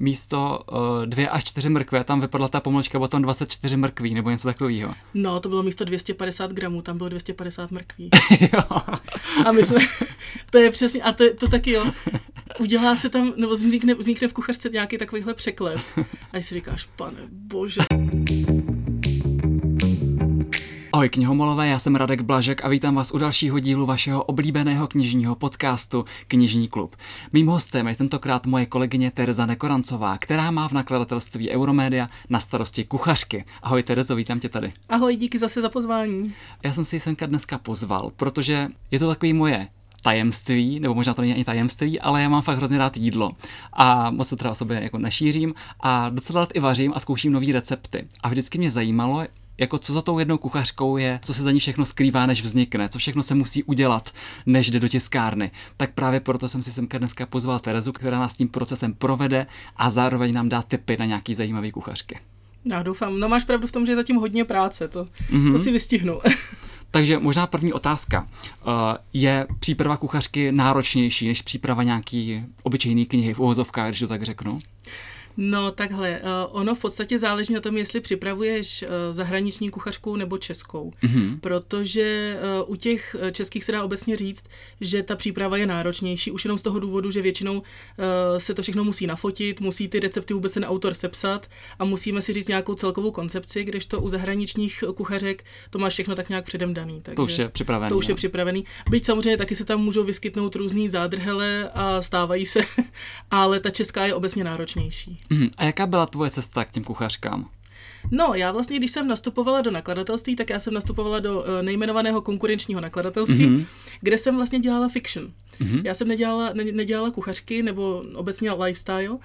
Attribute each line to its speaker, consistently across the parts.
Speaker 1: místo uh, dvě až čtyři mrkve, tam vypadla ta pomlčka, bylo tam 24 mrkví nebo něco takového.
Speaker 2: No, to bylo místo 250 gramů, tam bylo 250 mrkví. a my jsme, to je přesně, a to, to taky jo, udělá se tam, nebo vznikne, vznikne v kuchařce nějaký takovýhle překlep. A si říkáš, pane bože.
Speaker 1: Ahoj knihomolové, já jsem Radek Blažek a vítám vás u dalšího dílu vašeho oblíbeného knižního podcastu Knižní klub. Mým hostem je tentokrát moje kolegyně Tereza Nekorancová, která má v nakladatelství Euromédia na starosti kuchařky. Ahoj Terezo, vítám tě tady.
Speaker 2: Ahoj, díky zase za pozvání.
Speaker 1: Já jsem si ji semka dneska pozval, protože je to takový moje tajemství, nebo možná to není ani tajemství, ale já mám fakt hrozně rád jídlo a moc to teda o sobě jako nešířím a docela rád i vařím a zkouším nové recepty. A vždycky mě zajímalo, jako co za tou jednou kuchařkou je, co se za ní všechno skrývá, než vznikne, co všechno se musí udělat, než jde do tiskárny. Tak právě proto jsem si semka dneska pozval Terezu, která nás tím procesem provede a zároveň nám dá tipy na nějaký zajímavý kuchařky.
Speaker 2: Já doufám. No máš pravdu v tom, že je zatím hodně práce, to, mm-hmm. to si vystihnu.
Speaker 1: Takže možná první otázka. Uh, je příprava kuchařky náročnější než příprava nějaký obyčejný knihy v uvozovkách, když to tak řeknu?
Speaker 2: No takhle, uh, ono v podstatě záleží na tom, jestli připravuješ uh, zahraniční kuchařku nebo českou, mm-hmm. protože uh, u těch českých se dá obecně říct, že ta příprava je náročnější, už jenom z toho důvodu, že většinou se to všechno musí nafotit, musí ty recepty vůbec ten autor sepsat a musíme si říct nějakou celkovou koncepci, kdežto u zahraničních kuchařek to máš všechno tak nějak předem daný.
Speaker 1: Takže to už je připravený.
Speaker 2: To už je připravený. Byť samozřejmě taky se tam můžou vyskytnout různý zádrhele a stávají se, ale ta česká je obecně náročnější.
Speaker 1: Mm, a jaká byla tvoje cesta k těm kuchařkám?
Speaker 2: No, já vlastně, když jsem nastupovala do nakladatelství, tak já jsem nastupovala do uh, nejmenovaného konkurenčního nakladatelství, mm-hmm. kde jsem vlastně dělala fiction. Mm-hmm. Já jsem nedělala, ne, nedělala kuchařky nebo obecně lifestyle,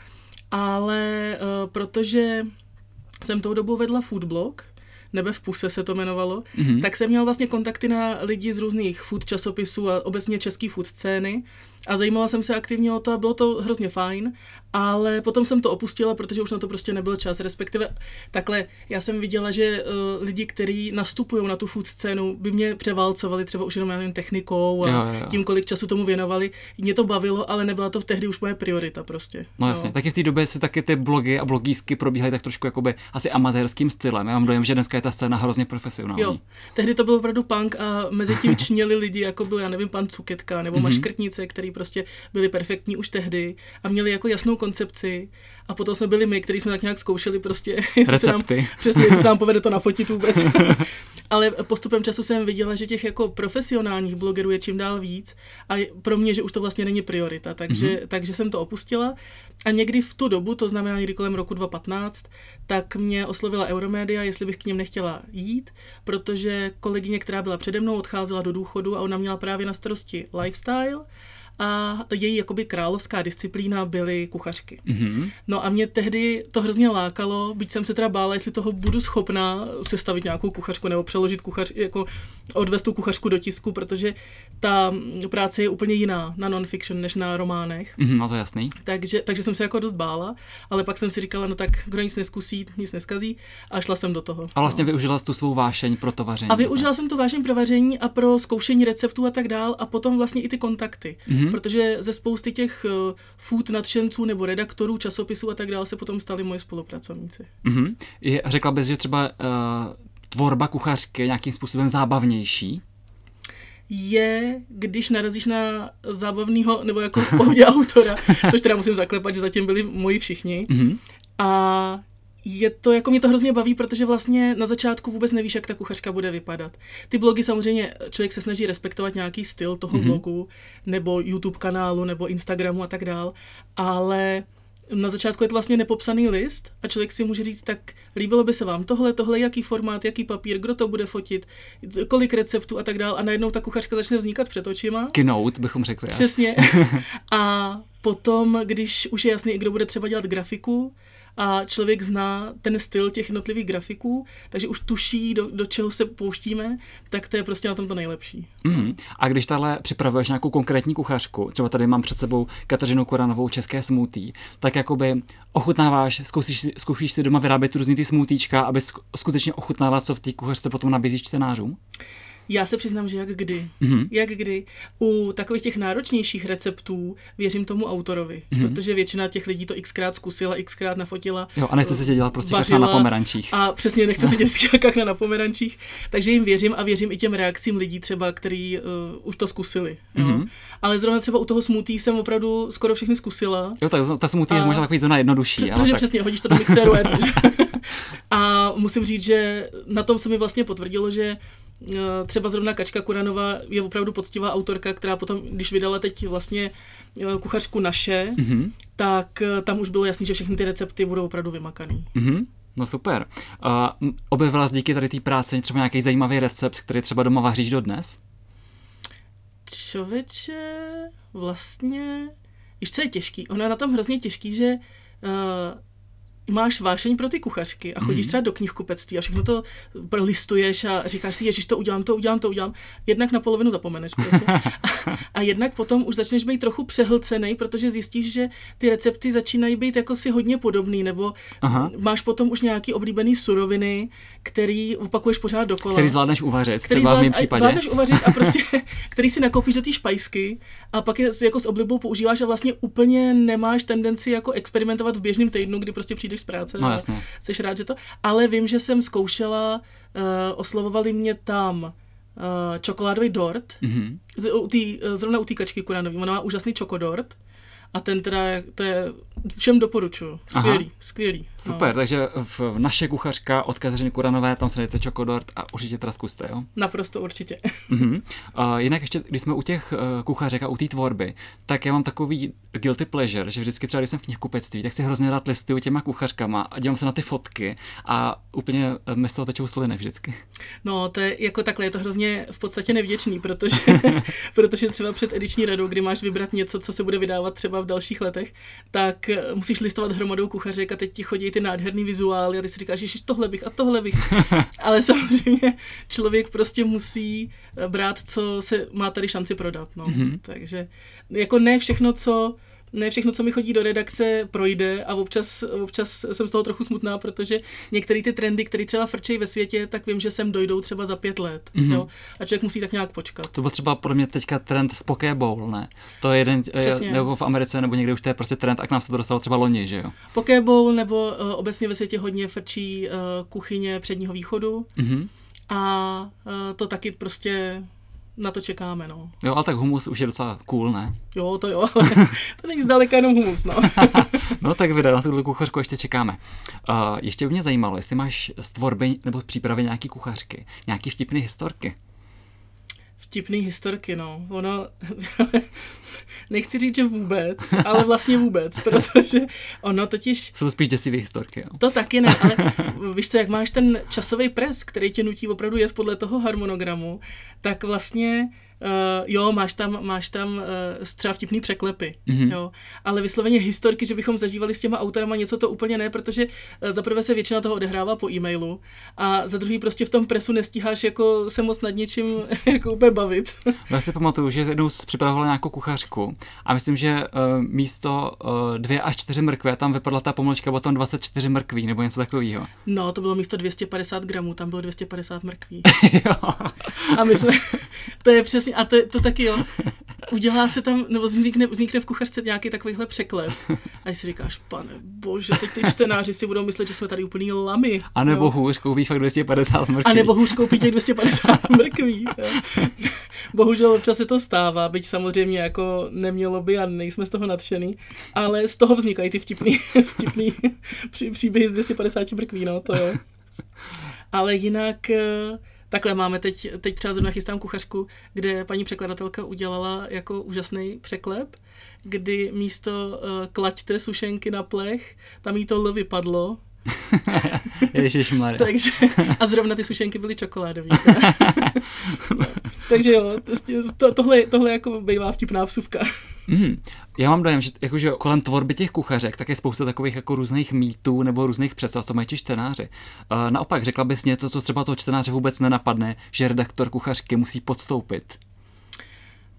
Speaker 2: ale uh, protože jsem tou dobou vedla food blog, nebe v puse se to jmenovalo, mm-hmm. tak jsem měla vlastně kontakty na lidi z různých food časopisů a obecně český food scény a zajímala jsem se aktivně o to a bylo to hrozně fajn, ale potom jsem to opustila, protože už na to prostě nebyl čas, respektive takhle, já jsem viděla, že uh, lidi, kteří nastupují na tu food scénu, by mě převálcovali třeba už jenom nevím, technikou a jo, jo. tím, kolik času tomu věnovali. Mě to bavilo, ale nebyla to tehdy už moje priorita prostě.
Speaker 1: No jasně, taky v té době si taky ty blogy a blogísky probíhaly tak trošku jakoby asi amatérským stylem. Já mám dojem, že dneska je ta scéna hrozně profesionální. Jo,
Speaker 2: tehdy to bylo opravdu punk a mezi tím čněli lidi, jako byl, já nevím, pan Cuketka nebo mm-hmm. Maškrtnice, který prostě byli perfektní už tehdy a měli jako jasnou koncepci. A potom jsme byli my, kteří jsme tak nějak zkoušeli prostě,
Speaker 1: jestli se nám,
Speaker 2: přesně, jestli se nám povede to nafotit vůbec. Ale postupem času jsem viděla, že těch jako profesionálních blogerů je čím dál víc. A pro mě, že už to vlastně není priorita, takže, mm-hmm. takže jsem to opustila. A někdy v tu dobu, to znamená někdy kolem roku 2015, tak mě oslovila Euromedia, jestli bych k něm nechtěla jít, protože kolegyně, která byla přede mnou, odcházela do důchodu a ona měla právě na starosti lifestyle a její jakoby královská disciplína byly kuchařky. Mm-hmm. No a mě tehdy to hrozně lákalo, byť jsem se teda bála, jestli toho budu schopná sestavit nějakou kuchařku nebo přeložit kuchař, jako odvést tu kuchařku do tisku, protože ta práce je úplně jiná na non-fiction než na románech.
Speaker 1: Mm-hmm, no to je jasný.
Speaker 2: Takže, takže jsem se jako dost bála, ale pak jsem si říkala, no tak kdo nic neskusí, nic neskazí a šla jsem do toho.
Speaker 1: A vlastně
Speaker 2: no.
Speaker 1: využila jsi tu svou vášeň pro to vaření.
Speaker 2: A využila tak? jsem tu vášeň pro vaření a pro zkoušení receptů a tak dál a potom vlastně i ty kontakty. Mm-hmm mm-hmm. protože ze spousty těch uh, food nadšenců nebo redaktorů časopisů a tak dále se potom stali moji spolupracovníci.
Speaker 1: Mm-hmm. Je, řekla bys, že třeba uh, tvorba kuchařky je nějakým způsobem zábavnější?
Speaker 2: je, když narazíš na zábavného nebo jako v pohodě autora, což teda musím zaklepat, že zatím byli moji všichni. Mm-hmm. A je to, jako mě to hrozně baví, protože vlastně na začátku vůbec nevíš, jak ta kuchařka bude vypadat. Ty blogy samozřejmě, člověk se snaží respektovat nějaký styl toho mm-hmm. blogu, nebo YouTube kanálu, nebo Instagramu a tak dál, ale na začátku je to vlastně nepopsaný list a člověk si může říct, tak líbilo by se vám tohle, tohle, jaký formát, jaký papír, kdo to bude fotit, kolik receptů a tak dál a najednou ta kuchařka začne vznikat před očima.
Speaker 1: Kinout, bychom řekli.
Speaker 2: Přesně. a potom, když už je jasný, kdo bude třeba dělat grafiku, a člověk zná ten styl těch jednotlivých grafiků, takže už tuší, do, do čeho se pouštíme, tak to je prostě na tom to nejlepší.
Speaker 1: Mm. A když tahle připravuješ nějakou konkrétní kuchařku, třeba tady mám před sebou Kateřinu Koranovou České smutí, tak jakoby ochutnáváš, zkoušíš, zkoušíš si doma vyrábět různý ty smutíčka, aby skutečně ochutnala, co v té kuchařce potom nabízí čtenářům?
Speaker 2: Já se přiznám, že jak kdy. Mm-hmm. Jak kdy. U takových těch náročnějších receptů věřím tomu autorovi, mm-hmm. protože většina těch lidí to xkrát zkusila, xkrát nafotila.
Speaker 1: Jo, a nechce se dělat prostě vařila, na pomerančích.
Speaker 2: A přesně nechce se dělat kachna na pomerančích. Takže jim věřím a věřím i těm reakcím lidí třeba, který uh, už to zkusili. Jo. Mm-hmm. Ale zrovna třeba u toho smutí jsem opravdu skoro všechny zkusila.
Speaker 1: Jo, tak ta smutí je možná takový to najjednodušší.
Speaker 2: Protože tak... přesně, hodíš to do mixéru. a musím říct, že na tom se mi vlastně potvrdilo, že Eh, třeba zrovna Kačka Kuranova je opravdu poctivá autorka, která potom, když vydala teď vlastně eh, kuchařku naše, mm-hmm. tak eh, tam už bylo jasný, že všechny ty recepty budou opravdu vymakaný.
Speaker 1: Mm-hmm. No super. Uh, objevila jsi díky tady té práci třeba nějaký zajímavý recept, který třeba doma vaříš dodnes?
Speaker 2: Čověče, vlastně, víš, co je těžký? Ono je na tom hrozně těžký, že uh, máš vášeň pro ty kuchařky a chodíš mm. třeba do knihkupectví a všechno to listuješ a říkáš si, ježiš, to udělám, to udělám, to udělám. Jednak na polovinu zapomeneš. Prostě. A, a jednak potom už začneš být trochu přehlcený, protože zjistíš, že ty recepty začínají být jako si hodně podobný, nebo Aha. máš potom už nějaký oblíbený suroviny, který opakuješ pořád dokola.
Speaker 1: Který zvládneš uvařit, který třeba zvlád, v mém případě.
Speaker 2: Zvládneš uvařit a prostě, který si nakoupíš do té špajsky a pak je jako s oblibou používáš a vlastně úplně nemáš tendenci jako experimentovat v běžném týdnu, kdy prostě přijdeš z práce
Speaker 1: no, jasně.
Speaker 2: jsi rád, že to. Ale vím, že jsem zkoušela, uh, oslovovali mě tam uh, čokoládový dort, mm-hmm. u tý, zrovna u té kačky Kuranový, ona má úžasný čokodort a ten teda, to je, všem doporučuju. Skvělý, Aha. skvělý.
Speaker 1: No. Super, no. takže v naše kuchařka od Kateřiny Kuranové, tam se dejte čokodort a určitě teda zkuste, jo?
Speaker 2: Naprosto určitě.
Speaker 1: Uh-huh. Uh, jinak ještě, když jsme u těch uh, kuchařek a u té tvorby, tak já mám takový guilty pleasure, že vždycky třeba, když jsem v knihkupectví, tak si hrozně rád listuju těma kuchařkama a dívám se na ty fotky a úplně uh, mi z toho tečou sliny vždycky.
Speaker 2: No, to je jako takhle, je to hrozně v podstatě nevděčný, protože, protože třeba před ediční radou, kdy máš vybrat něco, co se bude vydávat třeba v dalších letech, tak eh, musíš listovat hromadou kuchařek a teď ti chodí ty nádherný vizuály a ty si říkáš, že tohle bych a tohle bych. Ale samozřejmě člověk prostě musí eh, brát, co se má tady šanci prodat. No. Mm-hmm. Takže jako ne všechno, co ne všechno, co mi chodí do redakce, projde a občas, občas jsem z toho trochu smutná, protože některé ty trendy, které třeba frčejí ve světě, tak vím, že sem dojdou třeba za pět let. Mm-hmm. Jo? A člověk musí tak nějak počkat.
Speaker 1: To byl třeba pro mě teďka trend z Pokéball, ne? To je jeden, Přesně. nebo v Americe, nebo někde už to je prostě trend a k nám se to dostalo třeba loni, že jo?
Speaker 2: Pokéball nebo uh, obecně ve světě hodně frčí uh, kuchyně předního východu. Mm-hmm. A uh, to taky prostě na to čekáme, no.
Speaker 1: Jo, ale tak humus už je docela cool, ne?
Speaker 2: Jo, to jo, ale to není zdaleka jenom humus, no.
Speaker 1: no tak vydá, na tuhle kuchařku ještě čekáme. Uh, ještě by mě zajímalo, jestli máš z tvorby nebo přípravy nějaký kuchařky, nějaký vtipný historky.
Speaker 2: Vtipný historky, no. Ono, nechci říct, že vůbec, ale vlastně vůbec, protože ono totiž...
Speaker 1: Jsou spíš děsivé historky, jo.
Speaker 2: To taky ne, ale víš co, jak máš ten časový pres, který tě nutí opravdu jet podle toho harmonogramu, tak vlastně Uh, jo, máš tam, máš tam uh, třeba vtipný překlepy, mm-hmm. jo, ale vysloveně historky, že bychom zažívali s těma autorama něco, to úplně ne, protože uh, za prvé se většina toho odehrává po e-mailu a za druhý prostě v tom presu nestíháš jako se moc nad něčím jako úplně bavit.
Speaker 1: Já si pamatuju, že jednou připravovala nějakou kuchařku a myslím, že uh, místo uh, dvě až čtyři mrkve tam vypadla ta pomlčka, bylo tam 24 mrkví nebo něco takového.
Speaker 2: No, to bylo místo 250 gramů, tam bylo 250 mrkví. jo. A my jsme, to je přesně a to, to taky jo. Udělá se tam, nebo vznikne, vznikne v kuchařce nějaký takovýhle překlep. A si říkáš, pane bože, teď ty čtenáři si budou myslet, že jsme tady úplný lamy.
Speaker 1: A nebo jo. hůř koupí fakt 250 mrkví.
Speaker 2: A nebo hůř koupí těch 250 mrkví. Bohužel občas se to stává, byť samozřejmě jako nemělo by a nejsme z toho nadšený, ale z toho vznikají ty vtipný, vtipný pří, příběhy z 250 mrkví, no to jo. Ale jinak eh, Takhle máme teď, teď třeba zrovna chystám kuchařku, kde paní překladatelka udělala jako úžasný překlep, kdy místo uh, klaďte sušenky na plech, tam jí to L vypadlo, Takže, a zrovna ty sušenky byly čokoládové. Takže jo, to, tohle, tohle jako bývá vtipná vsuvka.
Speaker 1: Mm, já mám dojem, že jakože kolem tvorby těch kuchařek tak je spousta takových jako různých mýtů nebo různých představ, to mají ti čtenáři. Uh, naopak, řekla bys něco, co třeba toho čtenáře vůbec nenapadne, že redaktor kuchařky musí podstoupit?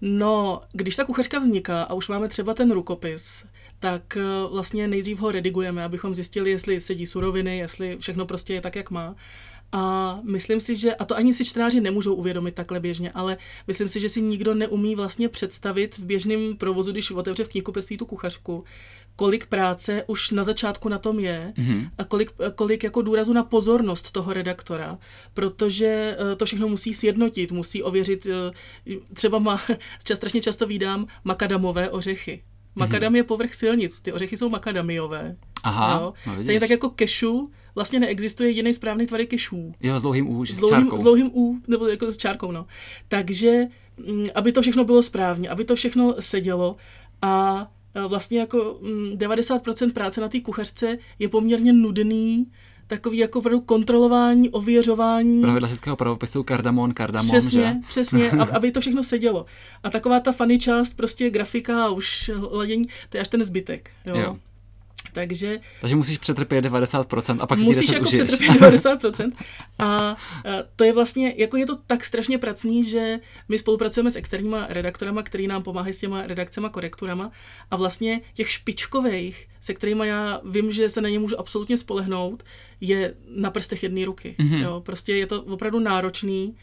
Speaker 2: No, když ta kuchařka vzniká a už máme třeba ten rukopis, tak eh, vlastně nejdřív ho redigujeme, abychom zjistili, jestli sedí suroviny, jestli všechno prostě je tak, jak má. A myslím si, že, a to ani si čtenáři nemůžou uvědomit takhle běžně, ale myslím si, že si nikdo neumí vlastně představit v běžném provozu, když otevře v knihkupectví tu kuchařku, kolik práce už na začátku na tom je mm-hmm. a kolik, kolik jako důrazu na pozornost toho redaktora, protože eh, to všechno musí sjednotit, musí ověřit, eh, třeba má, čas, strašně často vídám makadamové ořechy. Makadam mm-hmm. je povrch silnic, ty ořechy jsou makadamiové.
Speaker 1: Aha, jo?
Speaker 2: No, Stejně tak jako kešu, vlastně neexistuje jediný správný tvar kešů.
Speaker 1: Jo, s dlouhým U,
Speaker 2: s, dlouhým, s dlouhým U, nebo jako s čárkou, no. Takže, mm, aby to všechno bylo správně, aby to všechno sedělo a e, vlastně jako 90% mm, práce na té kuchařce je poměrně nudný, takový jako opravdu kontrolování, ověřování.
Speaker 1: Pravidla českého pravopisu, kardamon, kardamon,
Speaker 2: Přesně,
Speaker 1: že?
Speaker 2: přesně, aby to všechno sedělo. A taková ta funny část, prostě grafika a už ladění, to je až ten zbytek. Jo. jo. Takže,
Speaker 1: Takže musíš přetrpět 90% a pak si
Speaker 2: Musíš jako užiješ. přetrpět 90%. A, a to je vlastně, jako je to tak strašně pracný, že my spolupracujeme s externíma redaktorama, který nám pomáhají s těma redakcema, korekturama a vlastně těch špičkových, se kterými já vím, že se na ně můžu absolutně spolehnout, je na prstech jedné ruky. Mm-hmm. Jo, prostě je to opravdu náročný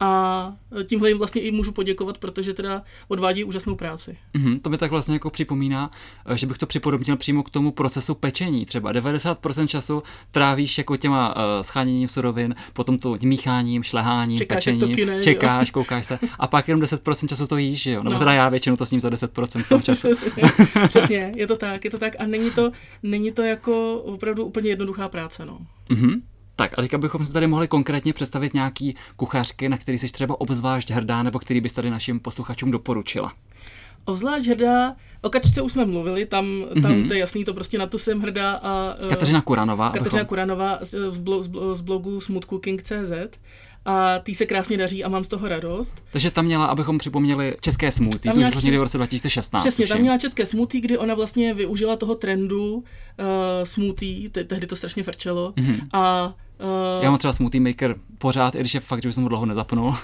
Speaker 2: a tímhle jim vlastně i můžu poděkovat, protože teda odvádí úžasnou práci.
Speaker 1: Mm-hmm, to mi tak vlastně jako připomíná, eh, že bych to připodobnil přímo k tomu procesu pečení. Třeba 90% času trávíš jako těma uh, scháněním surovin, potom to mícháním, šleháním, čekáš, pečením, kyne, čekáš, jo. koukáš se a pak jenom 10% času to jíš, jo? Nebo no. teda já většinou to s ním za 10% toho času.
Speaker 2: Přesně, přesně, je to tak, je to tak a není to, není to jako opravdu úplně jednoduchá práce, no.
Speaker 1: Mm-hmm. Tak a teďka bychom si tady mohli konkrétně představit nějaký kuchařky, na který jsi třeba obzvlášť hrdá, nebo který bys tady našim posluchačům doporučila.
Speaker 2: Obzvlášť hrdá, o Kačce už jsme mluvili, tam, tam mm-hmm. to je jasný, to prostě na tu jsem hrdá. A,
Speaker 1: uh, Kateřina Kuranová.
Speaker 2: Kateřina abychom... Kuranová z, blo, z blogu smoothcooking.cz a tý se krásně daří a mám z toho radost.
Speaker 1: Takže tam měla, abychom připomněli české smoothie, to už vlastně v roce 2016.
Speaker 2: Přesně, tuším. tam měla české smoothie, kdy ona vlastně využila toho trendu uh, smoothie, te- tehdy to strašně frčelo mm-hmm. a
Speaker 1: Uh, Já mám třeba Smoothie Maker pořád, i když je fakt, že už jsem ho dlouho nezapnul.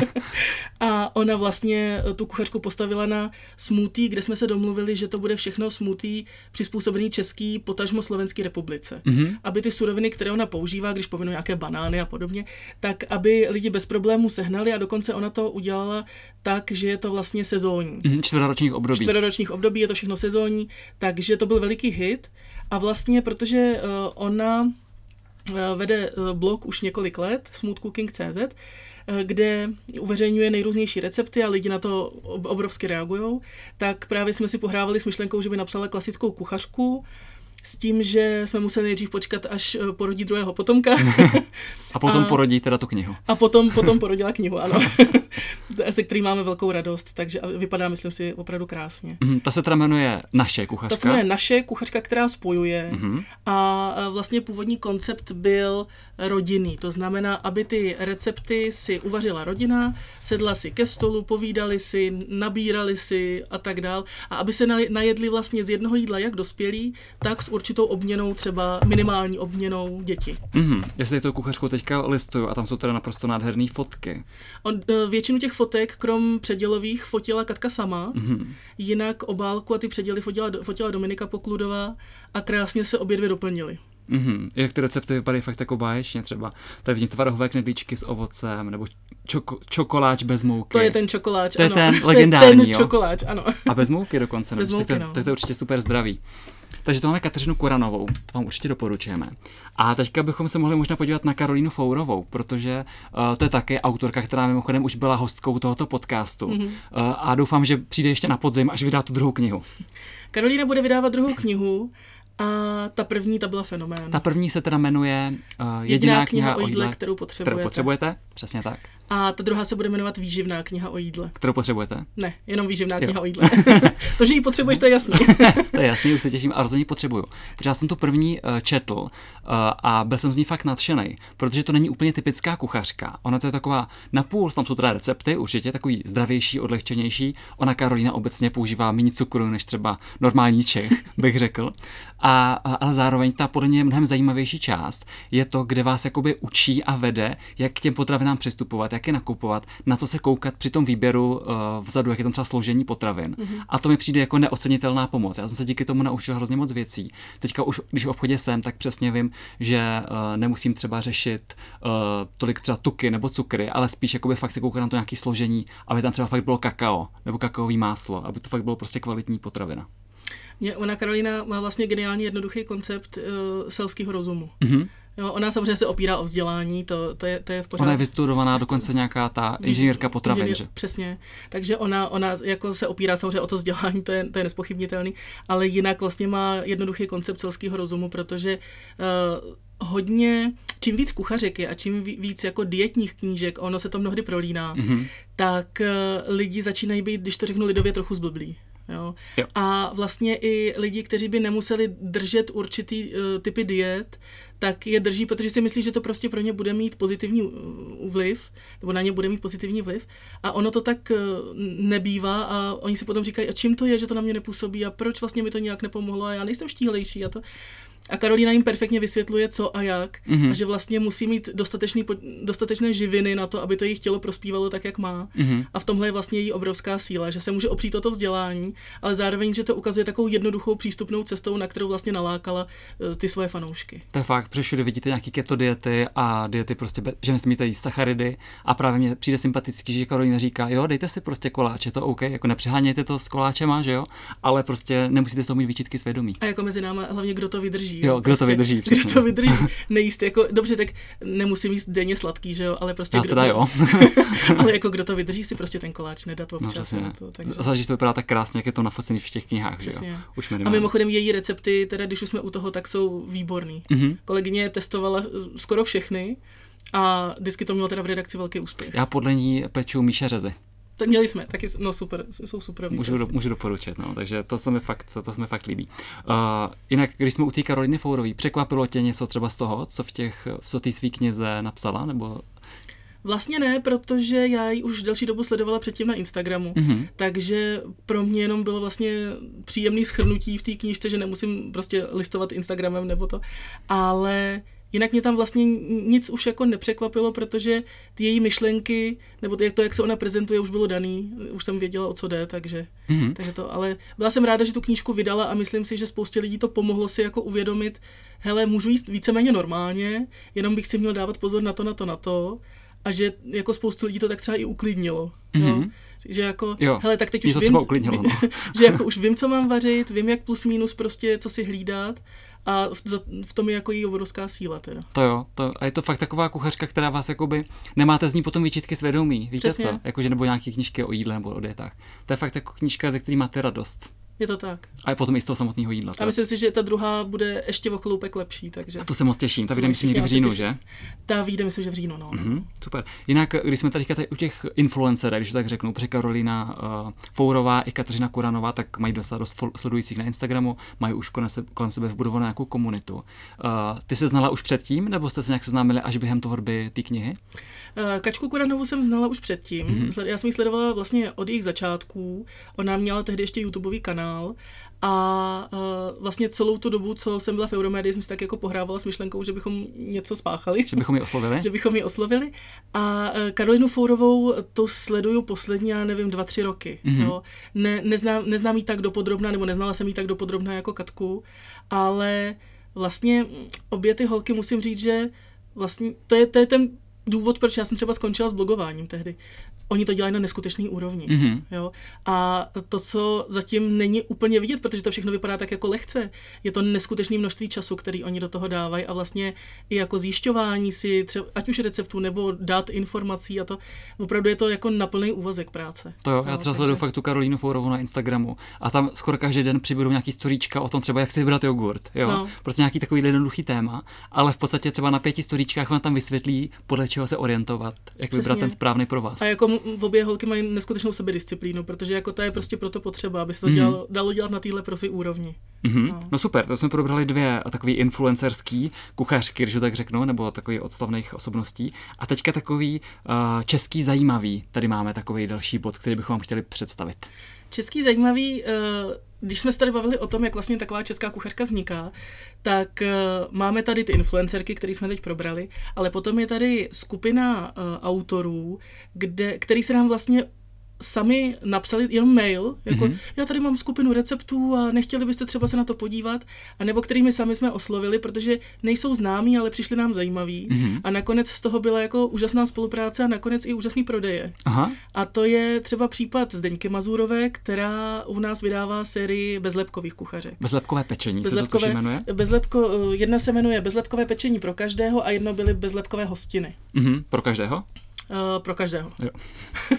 Speaker 2: a ona vlastně tu kuchařku postavila na smoothie, kde jsme se domluvili, že to bude všechno smoothie přizpůsobený český, potažmo slovenský republice. Mm-hmm. Aby ty suroviny, které ona používá, když povinu nějaké banány a podobně, tak aby lidi bez problémů sehnali a dokonce ona to udělala tak, že je to vlastně sezónní.
Speaker 1: Mm-hmm, čtvrtoročních období.
Speaker 2: Čtvrtoročních období je to všechno sezónní, takže to byl veliký hit. A vlastně, protože uh, ona Eh, vede eh, blog už několik let, smoothcooking.cz, eh, kde uveřejňuje nejrůznější recepty a lidi na to obrovsky reagují, tak právě jsme si pohrávali s myšlenkou, že by napsala klasickou kuchařku, s tím, že jsme museli nejdřív počkat, až eh, porodí druhého potomka.
Speaker 1: a potom a, porodí teda tu knihu.
Speaker 2: A potom, potom porodila knihu, ano. se který máme velkou radost, takže vypadá, myslím si, opravdu krásně.
Speaker 1: Mm, ta se teda jmenuje Naše kuchařka.
Speaker 2: Ta se jmenuje Naše kuchařka, která spojuje. Mm-hmm. A vlastně původní koncept byl rodinný. To znamená, aby ty recepty si uvařila rodina, sedla si ke stolu, povídali si, nabírali si a tak dál. A aby se najedli vlastně z jednoho jídla jak dospělí, tak s určitou obměnou, třeba minimální obměnou děti.
Speaker 1: Mm-hmm. Já si to kuchařku teďka listuju a tam jsou teda naprosto nádherné fotky.
Speaker 2: On, e, většinu těch fotek, krom předělových, fotila Katka sama, mm-hmm. jinak obálku a ty předěly fotila, fotila Dominika Pokludová a krásně se obě dvě doplnily.
Speaker 1: Mm-hmm. Jak ty recepty vypadají fakt jako báječně třeba. Je tvarohové knedlíčky s ovocem, nebo čoko, čokoláč bez mouky.
Speaker 2: To je ten čokoláč,
Speaker 1: To
Speaker 2: ano.
Speaker 1: je ten legendární,
Speaker 2: to je ten čokoláč, ano.
Speaker 1: A bez mouky dokonce.
Speaker 2: Bez mouky,
Speaker 1: tak,
Speaker 2: no.
Speaker 1: tak to je určitě super zdravý. Takže to máme Kateřinu Kuranovou, to vám určitě doporučujeme. A teďka bychom se mohli možná podívat na Karolínu Fourovou, protože uh, to je také autorka, která mimochodem už byla hostkou tohoto podcastu. Mm-hmm. Uh, a doufám, že přijde ještě na podzim, až vydá tu druhou knihu.
Speaker 2: Karolína bude vydávat druhou knihu a ta první, ta byla fenomén.
Speaker 1: Ta první se teda jmenuje uh, Jediná, Jediná kniha, kniha o jídle,
Speaker 2: kterou potřebujete.
Speaker 1: Kterou potřebujete, přesně tak.
Speaker 2: A ta druhá se bude jmenovat Výživná kniha o jídle.
Speaker 1: Kterou potřebujete?
Speaker 2: Ne, jenom Výživná kniha jo. o jídle. to, že ji potřebuješ, to je jasný.
Speaker 1: to je jasný, už se těším a rozhodně potřebuju. Protože já jsem tu první uh, četl uh, a byl jsem z ní fakt nadšený, protože to není úplně typická kuchařka. Ona to je taková napůl, tam jsou teda recepty, určitě takový zdravější, odlehčenější. Ona Karolina obecně používá méně cukru než třeba normální Čech, bych řekl. A, a, ale zároveň ta podle mě mnohem zajímavější část je to, kde vás jakoby učí a vede, jak k těm potravinám přistupovat, jak jak je nakupovat, na co se koukat při tom výběru uh, vzadu, jak je tam třeba složení potravin. Mm-hmm. A to mi přijde jako neocenitelná pomoc. Já jsem se díky tomu naučil hrozně moc věcí. Teďka už, když v obchodě jsem, tak přesně vím, že uh, nemusím třeba řešit uh, tolik třeba tuky nebo cukry, ale spíš jakoby fakt se koukat na to nějaké složení, aby tam třeba fakt bylo kakao nebo kakaový máslo, aby to fakt bylo prostě kvalitní potravina.
Speaker 2: Mě, ona Karolina má vlastně geniální jednoduchý koncept uh, selského rozumu. Mm-hmm. Jo, ona samozřejmě se opírá o vzdělání, to, to, je, to je v pořádku.
Speaker 1: Ona je vystudovaná, dokonce nějaká ta inženýrka potravin, Inženýr,
Speaker 2: Přesně. Takže ona, ona jako se opírá samozřejmě o to vzdělání, to je, to je nespochybnitelný, ale jinak vlastně má jednoduchý koncept selského rozumu, protože uh, hodně, čím víc kuchařek je a čím víc jako dietních knížek, ono se to mnohdy prolíná, mm-hmm. tak uh, lidi začínají být, když to řeknu lidově, trochu zblblí. Jo? Jo. A vlastně i lidi, kteří by nemuseli držet určitý uh, typy diet, tak je drží, protože si myslí, že to prostě pro ně bude mít pozitivní vliv, nebo na ně bude mít pozitivní vliv. A ono to tak uh, nebývá a oni si potom říkají, a čím to je, že to na mě nepůsobí a proč vlastně mi to nějak nepomohlo a já nejsem štíhlejší a to. A Karolina jim perfektně vysvětluje, co a jak. Mm-hmm. A že vlastně musí mít dostatečný, dostatečné živiny na to, aby to jejich tělo prospívalo tak, jak má. Mm-hmm. A v tomhle je vlastně její obrovská síla, že se může opřít o to vzdělání, ale zároveň, že to ukazuje takovou jednoduchou přístupnou cestou, na kterou vlastně nalákala uh, ty svoje fanoušky.
Speaker 1: To je fakt, protože všude vidíte nějaké keto diety a diety prostě, že nesmíte jíst sacharidy a právě mě přijde sympatický, že Karolina říká, jo, dejte si prostě koláče, to OK, jako nepřehánějte to s koláčema, že jo, ale prostě nemusíte z toho mít výčitky svědomí.
Speaker 2: A jako mezi námi hlavně kdo to vydrží vydrží.
Speaker 1: Jo, kdo prostě, to vydrží.
Speaker 2: Přesně. Kdo to vydrží nejíst. Jako, dobře, tak nemusím jíst denně sladký, že jo, ale prostě
Speaker 1: Já kdo teda to, jo.
Speaker 2: ale jako kdo to vydrží si prostě ten koláč nedat no, občas.
Speaker 1: No,
Speaker 2: na to, takže...
Speaker 1: Zase, že to vypadá tak krásně, jak je to nafocený v těch knihách, přesně. že jo.
Speaker 2: Už a mimochodem její recepty, teda když už jsme u toho, tak jsou výborný. Mm-hmm. Kolegyně testovala skoro všechny a vždycky to mělo teda v redakci velký úspěch.
Speaker 1: Já podle ní peču Míše Řezy.
Speaker 2: Tak měli jsme, taky, no super, jsou super.
Speaker 1: Můžu, do, můžu doporučit, no, takže to se mi fakt, to, to se mi fakt líbí. Uh, jinak, když jsme u té Karoliny Fourové, překvapilo tě něco třeba z toho, co v těch, co té svý knize napsala, nebo
Speaker 2: Vlastně ne, protože já ji už delší dobu sledovala předtím na Instagramu, mm-hmm. takže pro mě jenom bylo vlastně příjemný schrnutí v té knižce, že nemusím prostě listovat Instagramem nebo to, ale Jinak mě tam vlastně nic už jako nepřekvapilo, protože ty její myšlenky, nebo to, jak se ona prezentuje, už bylo daný, už jsem věděla, o co jde, takže, mm-hmm. takže to, ale byla jsem ráda, že tu knížku vydala a myslím si, že spoustě lidí to pomohlo si jako uvědomit, hele, můžu jíst víceméně normálně, jenom bych si měl dávat pozor na to, na to, na to, a že jako spoustu lidí to tak třeba i uklidnilo. Mm-hmm. Jo? Mhm. Že jako, jo, hele, tak teď už vím,
Speaker 1: uklidnilo, no.
Speaker 2: že jako už vím, co mám vařit, vím, jak plus minus prostě, co si hlídat a v, v tom je jako jí obrovská síla teda.
Speaker 1: To jo, to, a je to fakt taková kuchařka, která vás jakoby, nemáte z ní potom výčitky svědomí, víte Přesně. co? Jakože nebo nějaké knížky o jídle nebo o dietách. To je fakt jako knížka, ze který máte radost.
Speaker 2: Je to tak.
Speaker 1: A je potom i z toho samotného jídla.
Speaker 2: A myslím si, že ta druhá bude ještě o chloupek lepší. Takže...
Speaker 1: A to se moc těším. Ta vyjde myslím někdy v říjnu, že?
Speaker 2: Ta vyjde myslím, že v říjnu, no.
Speaker 1: Mm-hmm, super. Jinak, když jsme tady u těch influencerů, když to tak řeknu, protože Karolina uh, Fourová i Kateřina Kuranová, tak mají dost, dost sledujících na Instagramu, mají už kolem sebe, kolem sebe vbudovanou nějakou komunitu. Uh, ty se znala už předtím, nebo jste se nějak seznámili až během tvorby té knihy?
Speaker 2: Uh, Kačku Kuranovou jsem znala už předtím. Mm-hmm. Já jsem ji sledovala vlastně od jejich začátků. Ona měla tehdy ještě YouTubeový kanál a uh, vlastně celou tu dobu, co jsem byla v Euromedii, jsem si tak jako pohrávala s myšlenkou, že bychom něco spáchali.
Speaker 1: Že bychom ji oslovili?
Speaker 2: že bychom ji oslovili. A uh, Karolinu Fourovou to sleduju poslední, já nevím, dva, tři roky. Mm-hmm. Jo. Ne, neznám, neznám jí tak dopodrobná, nebo neznala jsem jí tak dopodrobná jako Katku, ale vlastně obě ty holky musím říct, že vlastně to je, to je ten důvod, proč já jsem třeba skončila s blogováním tehdy oni to dělají na neskutečný úrovni. Mm-hmm. Jo? A to, co zatím není úplně vidět, protože to všechno vypadá tak jako lehce, je to neskutečné množství času, který oni do toho dávají a vlastně i jako zjišťování si, třeba, ať už receptů nebo dát informací a to, opravdu je to jako naplný úvazek práce.
Speaker 1: To jo, já třeba sleduju fakt tu Karolínu Fourovou na Instagramu a tam skoro každý den přibudou nějaký storíčka o tom třeba, jak si vybrat jogurt. Jo? No. Prostě nějaký takový jednoduchý téma, ale v podstatě třeba na pěti storíčkách vám tam vysvětlí, podle čeho se orientovat, jak Přesně. vybrat ten správný pro vás.
Speaker 2: A jako obě holky mají neskutečnou sebedisciplínu, protože jako ta je prostě proto potřeba, aby se to mm. dělalo, dalo dělat na téhle profi úrovni.
Speaker 1: Mm-hmm. No. no. super, to jsme probrali dvě takový influencerský kuchařky, když to tak řeknu, nebo takový od slavných osobností. A teďka takový uh, český zajímavý, tady máme takový další bod, který bychom vám chtěli představit.
Speaker 2: Český zajímavý, eh, když jsme se tady bavili o tom, jak vlastně taková česká kuchařka vzniká, tak eh, máme tady ty influencerky, které jsme teď probrali, ale potom je tady skupina eh, autorů, kde, který se nám vlastně sami napsali jenom mail, jako mm-hmm. já tady mám skupinu receptů a nechtěli byste třeba se na to podívat, a nebo kterými sami jsme oslovili, protože nejsou známí, ale přišli nám zajímaví. Mm-hmm. A nakonec z toho byla jako úžasná spolupráce a nakonec i úžasný prodeje. Aha. A to je třeba případ Zdeňky Mazurové, která u nás vydává sérii bezlepkových kuchařek.
Speaker 1: Bezlepkové pečení bezlepkové, se to jmenuje?
Speaker 2: Bezlepko, jedna se jmenuje Bezlepkové pečení pro každého a jedno byly bezlepkové hostiny.
Speaker 1: Mm-hmm. Pro každého?
Speaker 2: Uh, pro každého. Jo.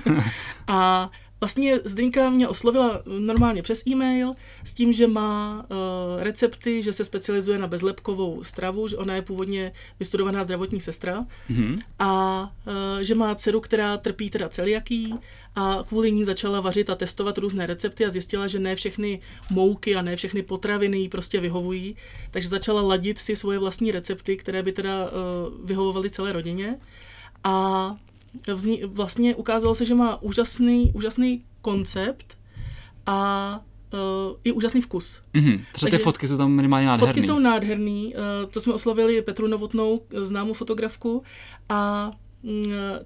Speaker 2: a vlastně Zdenka mě oslovila normálně přes e-mail s tím, že má uh, recepty, že se specializuje na bezlepkovou stravu, že ona je původně vystudovaná zdravotní sestra mm-hmm. a uh, že má dceru, která trpí teda celiaký a kvůli ní začala vařit a testovat různé recepty a zjistila, že ne všechny mouky a ne všechny potraviny jí prostě vyhovují, takže začala ladit si svoje vlastní recepty, které by teda uh, vyhovovaly celé rodině a vzni, vlastně ukázalo se, že má úžasný, úžasný koncept a uh, i úžasný vkus.
Speaker 1: Mm-hmm. Třeba ty fotky jsou tam minimálně nádherný.
Speaker 2: Fotky jsou nádherný. Uh, to jsme oslovili Petru Novotnou, známou fotografku, a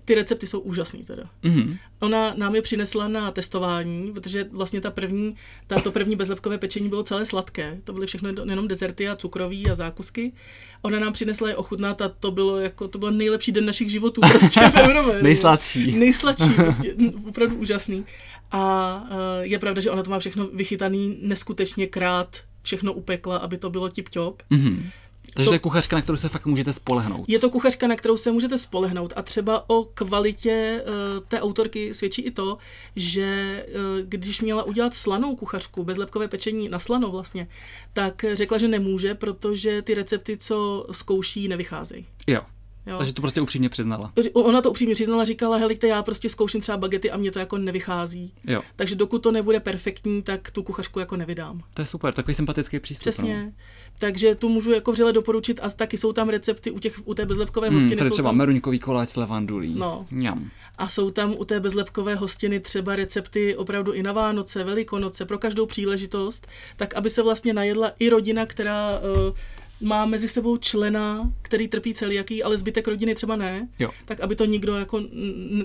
Speaker 2: ty recepty jsou úžasný teda. Mm-hmm. Ona nám je přinesla na testování, protože vlastně ta první, ta, to první bezlepkové pečení bylo celé sladké. To byly všechno jenom dezerty a cukroví a zákusky. Ona nám přinesla je ochutnat a to bylo jako, to byl nejlepší den našich životů prostě v Evropě.
Speaker 1: Nejsladší.
Speaker 2: Nejsladší, prostě, opravdu úžasný. A uh, je pravda, že ona to má všechno vychytaný neskutečně krát, všechno upekla, aby to bylo tip-top. Mm-hmm.
Speaker 1: Takže to, to je kuchařka, na kterou se fakt můžete spolehnout.
Speaker 2: Je to kuchařka, na kterou se můžete spolehnout a třeba o kvalitě uh, té autorky svědčí i to, že uh, když měla udělat slanou kuchařku, bezlepkové pečení na slano vlastně, tak řekla, že nemůže, protože ty recepty, co zkouší, nevycházejí.
Speaker 1: Jo. Jo. Takže to prostě upřímně přiznala.
Speaker 2: Ona to upřímně přiznala, říkala, helejte, já prostě zkouším třeba bagety a mě to jako nevychází. Jo. Takže dokud to nebude perfektní, tak tu kuchařku jako nevydám.
Speaker 1: To je super, takový sympatický přístup.
Speaker 2: Přesně. No. Takže tu můžu jako vřele doporučit a taky jsou tam recepty u, těch, u té bezlepkové hostiny. Hmm,
Speaker 1: tady třeba
Speaker 2: tam...
Speaker 1: meruňkový koláč s levandulí. No. Mňam.
Speaker 2: A jsou tam u té bezlepkové hostiny třeba recepty opravdu i na Vánoce, Velikonoce, pro každou příležitost, tak aby se vlastně najedla i rodina, která uh, má mezi sebou člena, který trpí celiaký, ale zbytek rodiny třeba ne, jo. tak aby to nikdo jako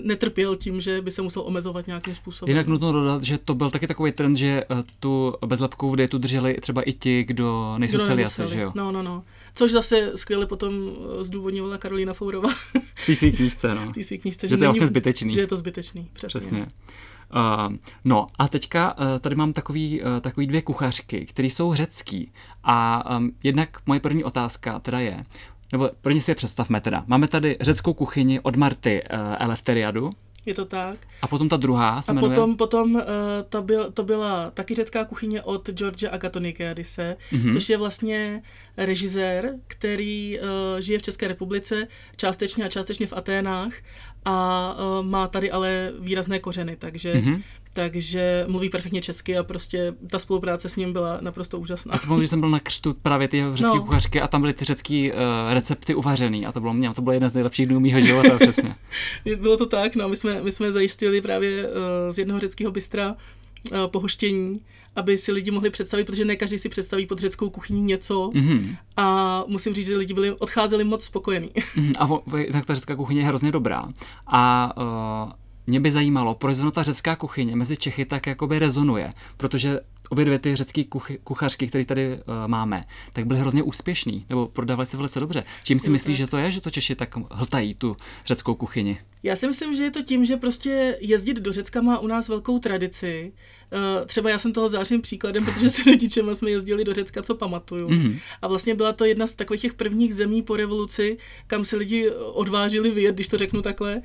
Speaker 2: netrpěl tím, že by se musel omezovat nějakým způsobem.
Speaker 1: Jinak nutno dodat, že to byl taky takový trend, že eh, tu bezlepkovou dietu drželi třeba i ti, kdo nejsou kdo celiaci, že jo?
Speaker 2: No, no, no. Což zase skvěle potom eh, zdůvodňovala Karolina Fourová.
Speaker 1: V té své knížce, no.
Speaker 2: V té své knížce,
Speaker 1: že, že to je vlastně zbytečný.
Speaker 2: Že je to zbytečný, přesně. přesně.
Speaker 1: Uh, no a teďka uh, tady mám takový, uh, takový dvě kuchařky, které jsou řecký. A um, jednak moje první otázka teda je, nebo první si je představme teda. Máme tady řeckou kuchyni od Marty uh, Elefteriadu,
Speaker 2: je to tak.
Speaker 1: A potom ta druhá se
Speaker 2: A
Speaker 1: jmenuje?
Speaker 2: potom, potom uh, to, byl, to byla taky řecká kuchyně od George Agatonikiadise, mm-hmm. což je vlastně režisér, který uh, žije v České republice, částečně a částečně v Aténách a uh, má tady ale výrazné kořeny, takže mm-hmm takže mluví perfektně česky a prostě ta spolupráce s ním byla naprosto úžasná.
Speaker 1: Já si že jsem byl na křtu právě ty řecké no. kuchařky a tam byly ty řecké uh, recepty uvařený a to bylo mě, to bylo jeden z nejlepších dnů mého života, přesně.
Speaker 2: bylo to tak, no, my jsme, my jsme zajistili právě uh, z jednoho řeckého bystra uh, pohoštění, aby si lidi mohli představit, protože ne každý si představí pod řeckou kuchyní něco mm-hmm. a musím říct, že lidi byli, odcházeli moc spokojení.
Speaker 1: Mm, a vo, tak ta řecká kuchyně je hrozně dobrá. A uh, mě by zajímalo, proč zrovna ta řecká kuchyně mezi Čechy tak jakoby rezonuje, protože obě dvě ty řecké kuchy, kuchařky, které tady uh, máme, tak byly hrozně úspěšný, nebo prodávaly se velice dobře. Čím si myslíš, že to je, že to Češi tak hltají tu řeckou kuchyni?
Speaker 2: Já si myslím, že je to tím, že prostě jezdit do Řecka má u nás velkou tradici. Uh, třeba já jsem toho zářným příkladem, protože se rodičema jsme jezdili do Řecka, co pamatuju. Mm-hmm. A vlastně byla to jedna z takových těch prvních zemí po revoluci, kam se lidi odvážili vyjet, když to řeknu takhle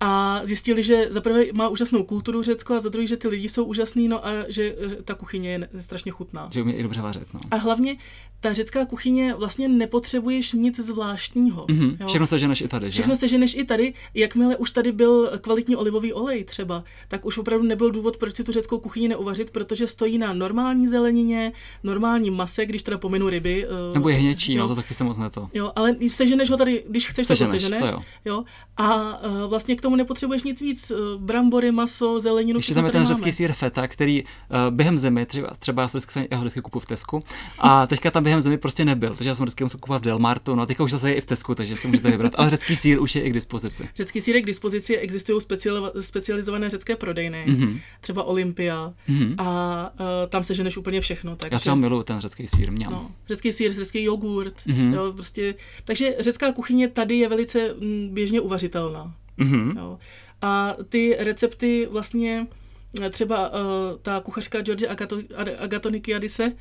Speaker 2: a zjistili, že za prvé má úžasnou kulturu Řecko a za druhé, že ty lidi jsou úžasný, no a že ta kuchyně je strašně chutná.
Speaker 1: Že umí i dobře vařit, no.
Speaker 2: A hlavně ta řecká kuchyně vlastně nepotřebuješ nic zvláštního.
Speaker 1: Mm-hmm. Jo? Všechno seženeš i tady, že?
Speaker 2: Všechno seženeš i tady. Jakmile už tady byl kvalitní olivový olej třeba, tak už opravdu nebyl důvod, proč si tu řeckou kuchyni neuvařit, protože stojí na normální zelenině, normální mase, když teda pominu ryby.
Speaker 1: Uh, Nebo hněčí, no to taky se moc to.
Speaker 2: Jo, ale seženeš ho tady, když chceš, seženeš, to seženeš. To jo. jo. A uh, vlastně k tomu tomu nepotřebuješ nic víc. eh, Brambory, maso, zeleninu,
Speaker 1: Ještě tam je ten řecký sír feta, který uh, během zimy, třeba, třeba já, vždycky, já ho vždycky kupuji v Tesku, a teďka tam během zimy prostě nebyl, takže já jsem vždycky musel kupovat v Delmartu, no a teďka už zase je i v Tesku, takže si můžete vybrat, ale řecký sír už je i k dispozici.
Speaker 2: Řecký sýrek k dispozici existují speciali- specializované řecké prodejny, mm-hmm. třeba Olympia, mm-hmm. a uh, tam seženeš úplně všechno. Takže,
Speaker 1: Já třeba miluju ten řecký sír, měl.
Speaker 2: no, řecký sír, řecký jogurt, mm-hmm. jo, prostě, takže řecká kuchyně tady je velice mm, běžně uvařitelná.
Speaker 1: Mhm.
Speaker 2: Jo. A ty recepty vlastně eh, třeba uh, ta kuchařka George Agato, Ad- Agatonikiadise,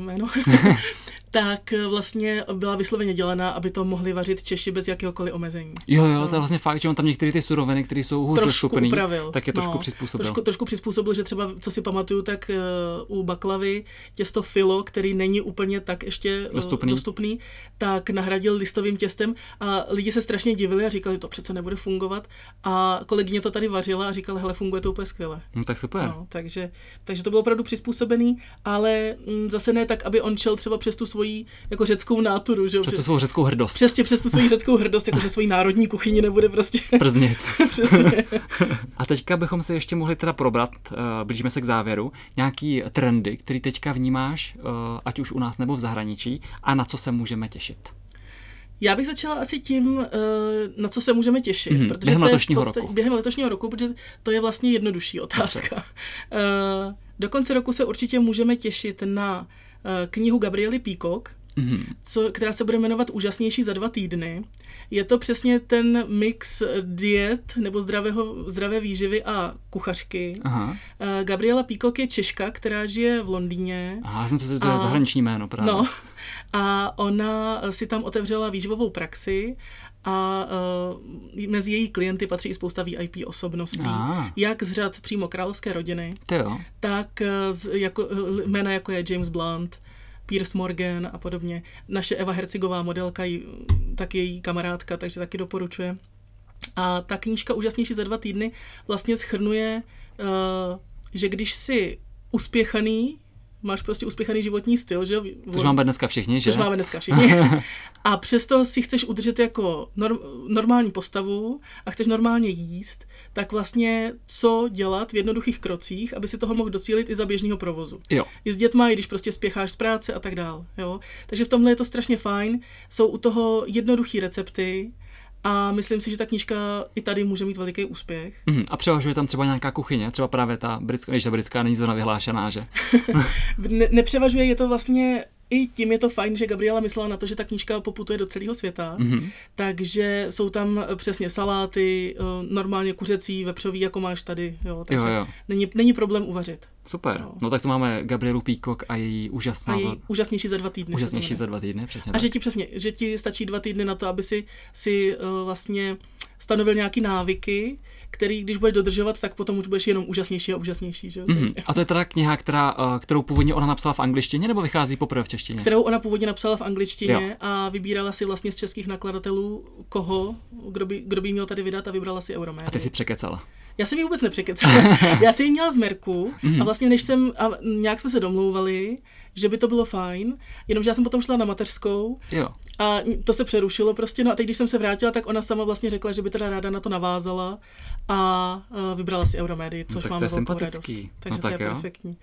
Speaker 2: jméno, tak eh, vlastně byla vysloveně dělaná, aby to mohli vařit Češi bez jakéhokoliv omezení.
Speaker 1: Jo, jo, to je vlastně fakt, že on tam některé ty suroviny, které jsou hůř
Speaker 2: trošku
Speaker 1: dostupné, tak je trošku přizpůsobil.
Speaker 2: Trošku, trošku přizpůsobil, že třeba, co si pamatuju, tak uh, u baklavy těsto filo, který není úplně tak ještě uh,
Speaker 1: Dostupný.
Speaker 2: dostupný, tak nahradil listovým těstem a lidi se strašně divili a říkali, to přece nebude fungovat. A kolegyně to tady vařila a říkala, hele, funguje to úplně skvěle.
Speaker 1: No, tak super.
Speaker 2: No, takže, takže to bylo opravdu přizpůsobený, ale mm, zase ne tak, aby on šel třeba přes tu svoji jako řeckou náturu, že jo?
Speaker 1: Přes tu svou řeckou hrdost.
Speaker 2: Přesně přes tu svoji řeckou hrdost, jakože svoji národní kuchyni nebude prostě
Speaker 1: Prznit.
Speaker 2: přesně.
Speaker 1: A teďka bychom se ještě mohli teda probrat, uh, blížíme se k závěru, nějaký trendy, který teďka vnímáš, uh, ať už u nás nebo v zahraničí, a na co se můžeme těšit.
Speaker 2: Já bych začala asi tím, eh, na co se můžeme těšit.
Speaker 1: Mhm,
Speaker 2: protože
Speaker 1: během
Speaker 2: je
Speaker 1: letošního
Speaker 2: podstatě-
Speaker 1: roku.
Speaker 2: Během letošního roku, protože to je vlastně jednodušší otázka. Eh, Do konce roku se určitě můžeme těšit na knihu Gabriely Peacock,
Speaker 1: Mhm.
Speaker 2: co, která se bude jmenovat Úžasnější za dva týdny. Je to přesně ten mix diet nebo zdravého, zdravé výživy a kuchařky.
Speaker 1: Aha.
Speaker 2: Eh, Gabriela Peacock je Češka, která žije v Londýně.
Speaker 1: Aha, jsem si to je
Speaker 2: A-
Speaker 1: zahraniční jméno právě.
Speaker 2: No, a ona si tam otevřela výživovou praxi a uh, mezi její klienty patří i spousta VIP osobností,
Speaker 1: Ah.
Speaker 2: jak z řad přímo královské rodiny,
Speaker 1: jo.
Speaker 2: tak eh, z, jako, eh, jména jako je James Blunt, Piers Morgan a podobně. Naše Eva Hercigová modelka, jí- tak její kamarádka, takže taky doporučuje. A ta knížka Úžasnější za dva týdny vlastně schrnuje, uh, že když jsi uspěchaný, máš prostě uspěchaný životní styl, že jo?
Speaker 1: Což máme dneska všichni, že?
Speaker 2: Což máme dneska všichni. A přesto si chceš udržet jako norm, normální postavu a chceš normálně jíst, tak vlastně co dělat v jednoduchých krocích, aby si toho mohl docílit i za běžného provozu.
Speaker 1: Jo.
Speaker 2: I s dětma, i když prostě spěcháš z práce a tak dál. Jo? Takže v tomhle je to strašně fajn. Jsou u toho jednoduché recepty a myslím si, že ta knížka i tady může mít veliký úspěch.
Speaker 1: Mhm. A převažuje tam třeba nějaká kuchyně, třeba právě ta britská, když ta britská není zrovna vyhlášená, že?
Speaker 2: Ne- nepřevažuje, je to vlastně i tím je to fajn, že Gabriela myslela na to, že ta knížka poputuje do celého světa,
Speaker 1: Mhm.
Speaker 2: takže jsou tam eh, přesně saláty, eh, normálně kuřecí, vepřový, jako máš tady, jo, takže
Speaker 1: Jo, jo.
Speaker 2: Není, není problém uvařit.
Speaker 1: Super.
Speaker 2: No.
Speaker 1: No tak tu máme Gabrielu Peacock a její úžasná,
Speaker 2: A
Speaker 1: za,
Speaker 2: je úžasnější za dva týdny.
Speaker 1: úžasnější za dva týdny, přesně
Speaker 2: A
Speaker 1: tak.
Speaker 2: že ti přesně, že ti stačí dva týdny na to, aby si, si uh, vlastně stanovil nějaký návyky, který když budeš dodržovat, tak potom už budeš jenom úžasnější a úžasnější. Že?
Speaker 1: Mhm.
Speaker 2: Takže-
Speaker 1: A to je teda kniha, která, eh, kterou původně ona napsala v angličtině, nebo vychází poprvé v češtině?
Speaker 2: kterou ona původně napsala v angličtině
Speaker 1: Jo.
Speaker 2: a vybírala si vlastně z českých nakladatelů, koho, kdo by, kdo by měl tady vydat a vybrala si Euromédii.
Speaker 1: A ty si překecala.
Speaker 2: Já jsem ji vůbec nepřekecala. Já jsem ji měla v Merku
Speaker 1: Mhm.
Speaker 2: a vlastně než jsem, a nějak jsme se domlouvali, že by to bylo fajn, jenomže já jsem potom šla na mateřskou
Speaker 1: Jo.
Speaker 2: a to se přerušilo prostě, no a teď, když jsem se vrátila, tak ona sama vlastně řekla, že by teda ráda na to navázala a uh, vybrala si Euromédii, což
Speaker 1: tak
Speaker 2: mám
Speaker 1: to
Speaker 2: velkou radost. Takže
Speaker 1: No
Speaker 2: to
Speaker 1: tak
Speaker 2: je
Speaker 1: jo.
Speaker 2: perfektní.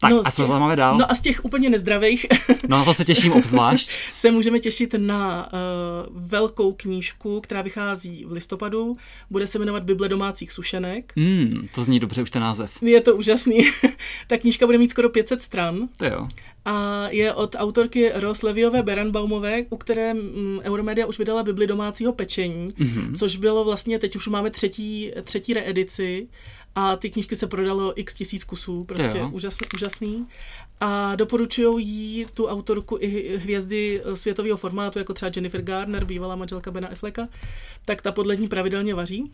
Speaker 1: Tak
Speaker 2: No,
Speaker 1: a co tam máme dál?
Speaker 2: No a z těch úplně nezdravých
Speaker 1: No na to se těším obzvlášť.
Speaker 2: se můžeme těšit na uh, velkou knížku, která vychází v listopadu. Bude se jmenovat Bible domácích sušenek.
Speaker 1: Hmm, to zní dobře už ten název.
Speaker 2: Je to úžasný. Ta knížka bude mít skoro 500 stran
Speaker 1: To jo.
Speaker 2: a je od autorky Ros Leviové Beranbaumové, u které mm, Euromedia už vydala Bibli domácího pečení, mm-hmm. což bylo vlastně, teď už máme třetí, třetí reedici a ty knížky se prodalo x tisíc kusů, prostě
Speaker 1: jo.
Speaker 2: úžasný, úžasný. A doporučují jí tu autorku i hvězdy světového formátu, jako třeba Jennifer Garner, bývalá manželka Bena Afflecka, tak ta podle ní pravidelně vaří.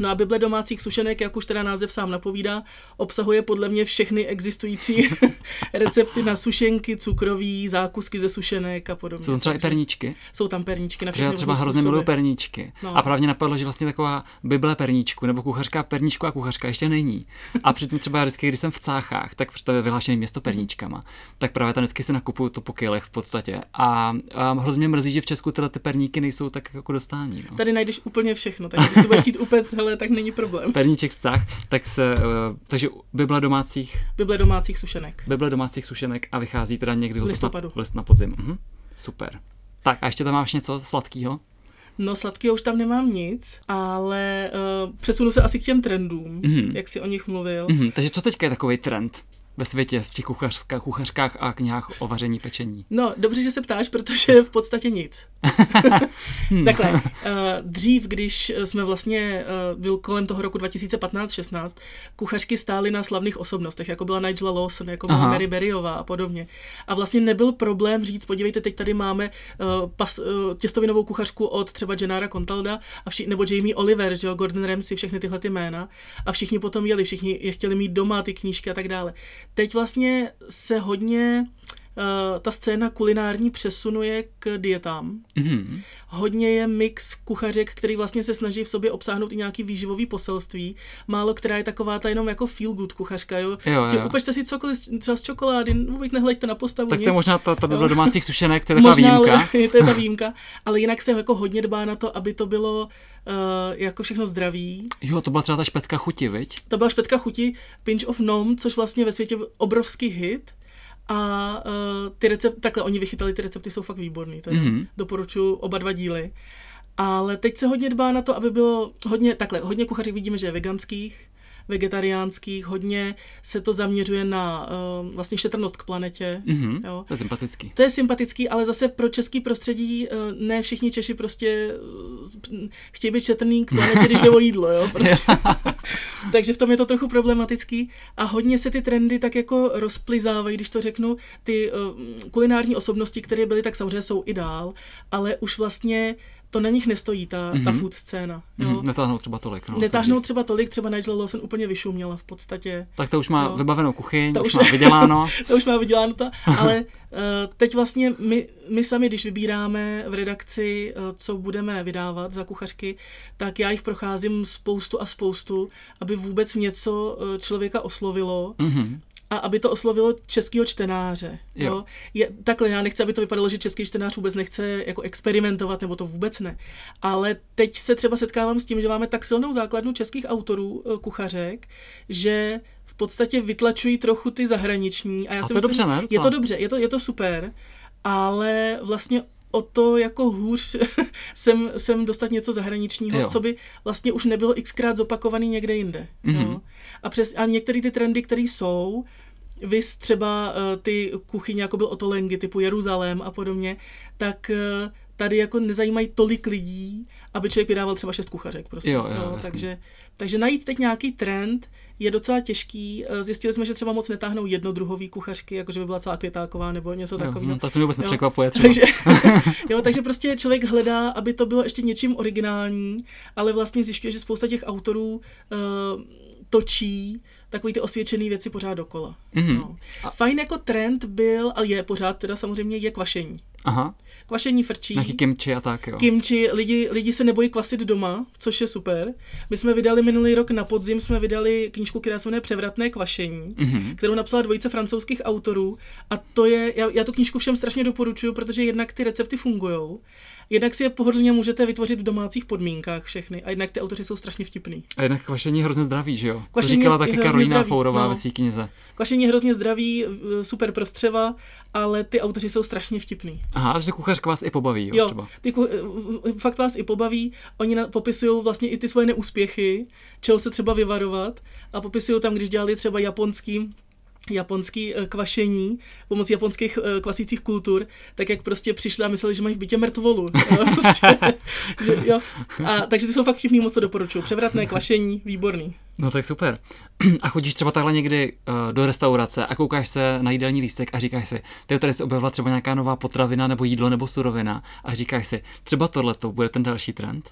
Speaker 2: No a Bible domácích sušenek, jak už teda název sám napovídá, obsahuje podle mě všechny existující recepty na sušenky, cukroví, zákusky ze sušenek a podobně.
Speaker 1: Jsou tam třeba i perníčky?
Speaker 2: Jsou tam perníčky na
Speaker 1: já třeba hrozně
Speaker 2: způsoby.
Speaker 1: miluji perníčky.
Speaker 2: No.
Speaker 1: A právě napadlo, že vlastně taková Bible perníčku nebo kuchařka perníčku a kuchařka ještě není. A přitom třeba vždycky, když jsem v Cáchách, tak to je vyhlášené město perníčkama, tak právě tam vždycky si nakupuju to po kilech v podstatě. A, a hrozně mrzí, že v Česku tyhle ty perníky nejsou tak jako dostání. No.
Speaker 2: Tady najdeš úplně všechno, takže když si budeš chtít hele, ale tak není problém.
Speaker 1: Perníček vztah, tak se, uh, takže Bible domácích...
Speaker 2: Bible domácích sušenek.
Speaker 1: Bible domácích sušenek a vychází teda někdy
Speaker 2: v listopadu.
Speaker 1: Na, na podzim. Mhm. Super. Tak a ještě tam máš něco sladkého?
Speaker 2: No sladkého už tam nemám nic, ale uh, přesunu se asi k těm trendům, mm-hmm. jak si o nich mluvil.
Speaker 1: Mm-hmm. Takže co teďka je takový trend? Ve světě, v těch kuchařkách, kuchařkách a knihách o vaření pečení?
Speaker 2: No, dobře, že se ptáš, protože v podstatě nic. Hmm. Takhle, uh, dřív, když jsme vlastně, uh, byl kolem toho roku 2015-16, kuchařky stály na slavných osobnostech, jako byla Nigella Lawson, jako byla Aha. Mary Berryová a podobně. A vlastně nebyl problém říct, podívejte, teď tady máme uh, pas, těstovinovou kuchařku od třeba Jenara Contalda, a vši- nebo Jamie Oliver, že jo, Gordon Ramsay, všechny tyhle ty jména. A všichni potom jeli, všichni je chtěli mít doma, ty knížky a tak dále teď vlastně se hodně ta scéna kulinární přesunuje k dietám. Mm-hmm. Hodně je mix kuchařek, který vlastně se snaží v sobě obsáhnout i nějaký výživový poselství. Málo která je taková ta jenom jako feel good kuchařka, jo. jo, prostě jo. Upečte si cokoliv, třeba z čokolády, vůbec nehleďte na postavu.
Speaker 1: Tak
Speaker 2: nic.
Speaker 1: to je možná ta, ta bylo domácích sušenek, to je taková možná, výjimka.
Speaker 2: Ale, to je ta výjimka, ale jinak se jako hodně dbá na to, aby to bylo uh, jako všechno zdraví.
Speaker 1: Jo, to byla třeba ta špetka chuti, viď?
Speaker 2: To byla špetka chuti, Pinch of Nom, což vlastně ve světě obrovský hit a uh, ty recepty, takhle oni vychytali, ty recepty jsou fakt výborný, mm-hmm. doporučuji oba dva díly. Ale teď se hodně dbá na to, aby bylo hodně, takhle, hodně kuchařek vidíme, že je veganských, vegetariánských, hodně se to zaměřuje na uh, vlastně šetrnost k planetě.
Speaker 1: Mm-hmm, jo. To je sympatický.
Speaker 2: To je sympatický, ale zase pro český prostředí uh, ne všichni Češi prostě uh, chtějí být šetrný k planetě, když jde o jídlo. Jo, prostě. Takže v tom je to trochu problematický a hodně se ty trendy tak jako rozplizávají, když to řeknu, ty uh, kulinární osobnosti, které byly, tak samozřejmě jsou i dál, ale už vlastně to na nich nestojí, ta, mm-hmm. ta food scéna. Jo? Mm-hmm.
Speaker 1: Netáhnou třeba tolik. No,
Speaker 2: Netáhnou třeba tolik, třeba Nigel Lawson úplně vyšuměla v podstatě.
Speaker 1: Tak to už má jo. vybavenou kuchyň, to už má vyděláno.
Speaker 2: to už má vyděláno to, ale uh, teď vlastně my, my sami, když vybíráme v redakci, uh, co budeme vydávat za kuchařky, tak já jich procházím spoustu a spoustu, aby vůbec něco uh, člověka oslovilo. Mm-hmm a aby to oslovilo českého čtenáře. Jo. Jo? Je, takhle, já nechci, aby to vypadalo, že český čtenář vůbec nechce jako experimentovat, nebo to vůbec ne. Ale teď se třeba setkávám s tím, že máme tak silnou základnu českých autorů eh, kuchařek, že v podstatě vytlačují trochu ty zahraniční.
Speaker 1: A, já
Speaker 2: a
Speaker 1: si to myslím, dobře, ne?
Speaker 2: Je to dobře, je to, je to super, ale vlastně o to jako hůř sem, sem dostat něco zahraničního, jo. co by vlastně už nebylo xkrát zopakovaný někde jinde. Mm-hmm. Jo. A, přes, a některé ty trendy, které jsou, vys třeba uh, ty kuchyně, jako byl Otolengy, typu Jeruzalém a podobně, tak uh, tady jako nezajímají tolik lidí, aby člověk vydával třeba šest kuchařek. Prostě.
Speaker 1: Jo, jo, jo,
Speaker 2: takže, takže najít teď nějaký trend je docela těžký. Eh, zjistili jsme, že třeba moc netáhnou jednodruhový kuchařky, jako že by byla celá květáková nebo něco takového.
Speaker 1: No, tak to mě vůbec nepřekvapuje
Speaker 2: třeba. Takže, jo, takže prostě člověk hledá, aby to bylo ještě něčím originální, ale vlastně zjišťuje, že spousta těch autorů uh, točí takový ty osvědčené věci pořád dokola. Mm-hmm. No. Fajn jako trend byl, ale je pořád teda samozřejmě je kvašení. Aha. Kvašení frčí.
Speaker 1: Nějaký kimči a tak, jo.
Speaker 2: Kimči, lidi, lidi se nebojí kvasit doma, což je super. My jsme vydali minulý rok na podzim, jsme vydali knížku, která se jmenuje Převratné kvašení, mm-hmm. kterou napsala dvojice francouzských autorů. A to je, já, já tu knížku všem strašně doporučuju, protože jednak ty recepty fungují jednak si je pohodlně můžete vytvořit v domácích podmínkách všechny a jednak ty autoři jsou strašně vtipný.
Speaker 1: A jednak kvašení je hrozně zdravý, že jo? Kvašení to říkala taky Karolina Fourová no. ve své knize.
Speaker 2: Kvašení je hrozně zdravý, super prostřeva, ale ty autoři jsou strašně vtipný.
Speaker 1: Aha, že kuchařka vás i pobaví, jo,
Speaker 2: jo
Speaker 1: třeba.
Speaker 2: Ty, fakt vás i pobaví, oni popisují vlastně i ty svoje neúspěchy, čeho se třeba vyvarovat a popisují tam, když dělali třeba japonský japonský eh, kvašení pomocí japonských eh, kvasících kultur, tak jak prostě přišli a mysleli, že mají v bytě mrtvolu. prostě, že, jo. A, takže ty jsou fakt vtipný, moc to doporučuju. Převratné kvašení, výborný.
Speaker 1: No tak super. A chodíš třeba takhle někdy uh, do restaurace a koukáš se na jídelní lístek a říkáš si, ty tady se objevila třeba nějaká nová potravina nebo jídlo nebo surovina a říkáš si, třeba tohle to bude ten další trend?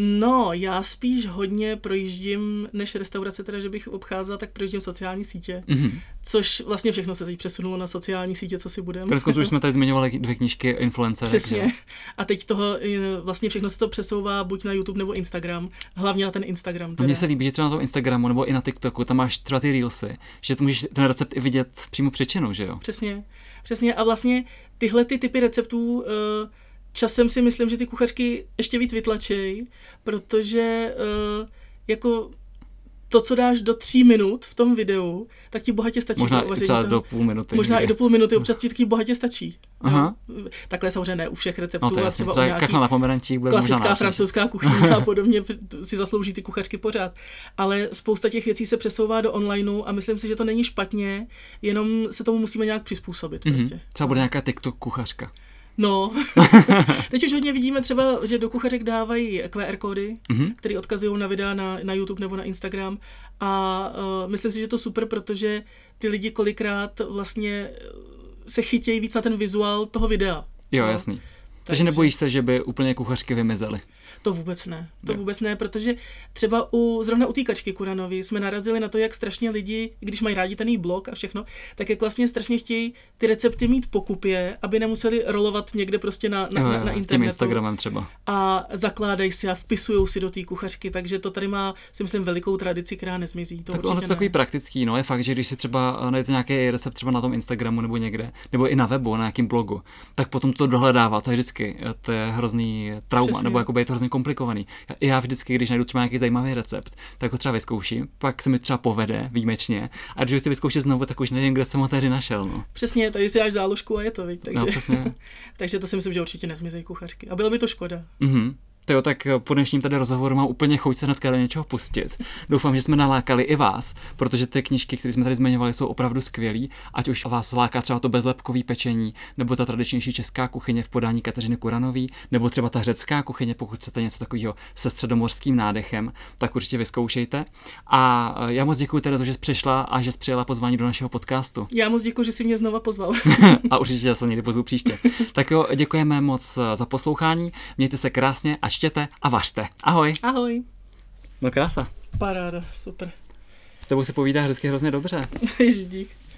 Speaker 2: No, já spíš hodně projíždím, než restaurace, teda, že bych obcházela, tak projíždím sociální sítě. Mm-hmm. Což vlastně všechno se teď přesunulo na sociální sítě, co si budeme.
Speaker 1: Konec už jsme tady zmiňovali dvě knížky influencer.
Speaker 2: Přesně. A teď toho, vlastně všechno se to přesouvá buď na YouTube nebo Instagram. Hlavně na ten Instagram.
Speaker 1: Teda. Mně se líbí, že třeba na tom Instagramu nebo i na TikToku, tam máš třeba ty reelsy, že to můžeš ten recept i vidět přímo přičinu, že jo?
Speaker 2: Přesně. Přesně. A vlastně tyhle ty typy receptů uh, časem si myslím, že ty kuchařky ještě víc vytlačej, protože uh, jako to, co dáš do tří minut v tom videu, tak ti bohatě stačí.
Speaker 1: Možná i třeba do půl minuty.
Speaker 2: Možná někde. i do půl minuty, občas ti taky bohatě stačí. Aha. No, takhle samozřejmě ne u všech receptů,
Speaker 1: no
Speaker 2: ale třeba u nějaký
Speaker 1: na pomerančí bude
Speaker 2: klasická francouzská kuchyně a podobně si zaslouží ty kuchařky pořád. Ale spousta těch věcí se přesouvá do onlineu a myslím si, že to není špatně, jenom se tomu musíme nějak přizpůsobit. Mm-hmm. Prostě.
Speaker 1: Třeba bude nějaká TikTok kuchařka.
Speaker 2: No, teď už hodně vidíme třeba, že do kuchařek dávají QR kódy, mm-hmm. které odkazují na videa na, na YouTube nebo na Instagram a uh, myslím si, že to super, protože ty lidi kolikrát vlastně se chytějí víc na ten vizuál toho videa.
Speaker 1: Jo, no. jasný. Takže nebojíš se, že by úplně kuchařky vymizely?
Speaker 2: To vůbec ne. To jo. vůbec ne, protože třeba u, zrovna u té kačky Kuranovi jsme narazili na to, jak strašně lidi, když mají rádi ten blog a všechno, tak jak vlastně strašně chtějí ty recepty mít pokupě, aby nemuseli rolovat někde prostě na, na, jo, jo, na internetu. Tím
Speaker 1: Instagramem třeba.
Speaker 2: A zakládají si a vpisují si do té kuchařky, takže to tady má, si myslím, velikou tradici, která nezmizí. To
Speaker 1: tak ono
Speaker 2: je
Speaker 1: takový praktický, no je fakt, že když si třeba najdete nějaký recept třeba na tom Instagramu nebo někde, nebo i na webu, na nějakém blogu, tak potom to dohledává, to je vždycky, to je hrozný trauma, Přesně. nebo jako je to hrozně komplikovaný. Já vždycky, když najdu třeba nějaký zajímavý recept, tak ho třeba vyzkouším, pak se mi třeba povede výjimečně a když ho chci vyzkoušet znovu, tak už nevím, kde jsem ho tehdy našel. No.
Speaker 2: Přesně, tady si dáš záložku a je to, víc. Takže, no, přesně. takže to si myslím, že určitě nezmizejí kuchařky. A bylo by to škoda.
Speaker 1: Mm-hmm. Jo, tak po dnešním tady rozhovoru mám úplně chuť se hnedka do něčeho pustit. Doufám, že jsme nalákali i vás, protože ty knižky, které jsme tady zmiňovali, jsou opravdu skvělé. Ať už vás láká třeba to bezlepkový pečení, nebo ta tradičnější česká kuchyně v podání Kateřiny Kuranový, nebo třeba ta řecká kuchyně, pokud chcete něco takového se středomorským nádechem, tak určitě vyzkoušejte. A já moc děkuji Terezo, že jsi přišla a že jsi přijela pozvání do našeho podcastu.
Speaker 2: Já moc děkuji, že jsi mě znova pozval.
Speaker 1: a určitě se někdy pozvu příště. tak jo, děkujeme moc za poslouchání. Mějte se krásně a čtěte a vařte. Ahoj.
Speaker 2: Ahoj.
Speaker 1: No krása.
Speaker 2: Paráda, super.
Speaker 1: S tebou se povídá vždycky hrozně dobře.
Speaker 2: Ježiš, dík.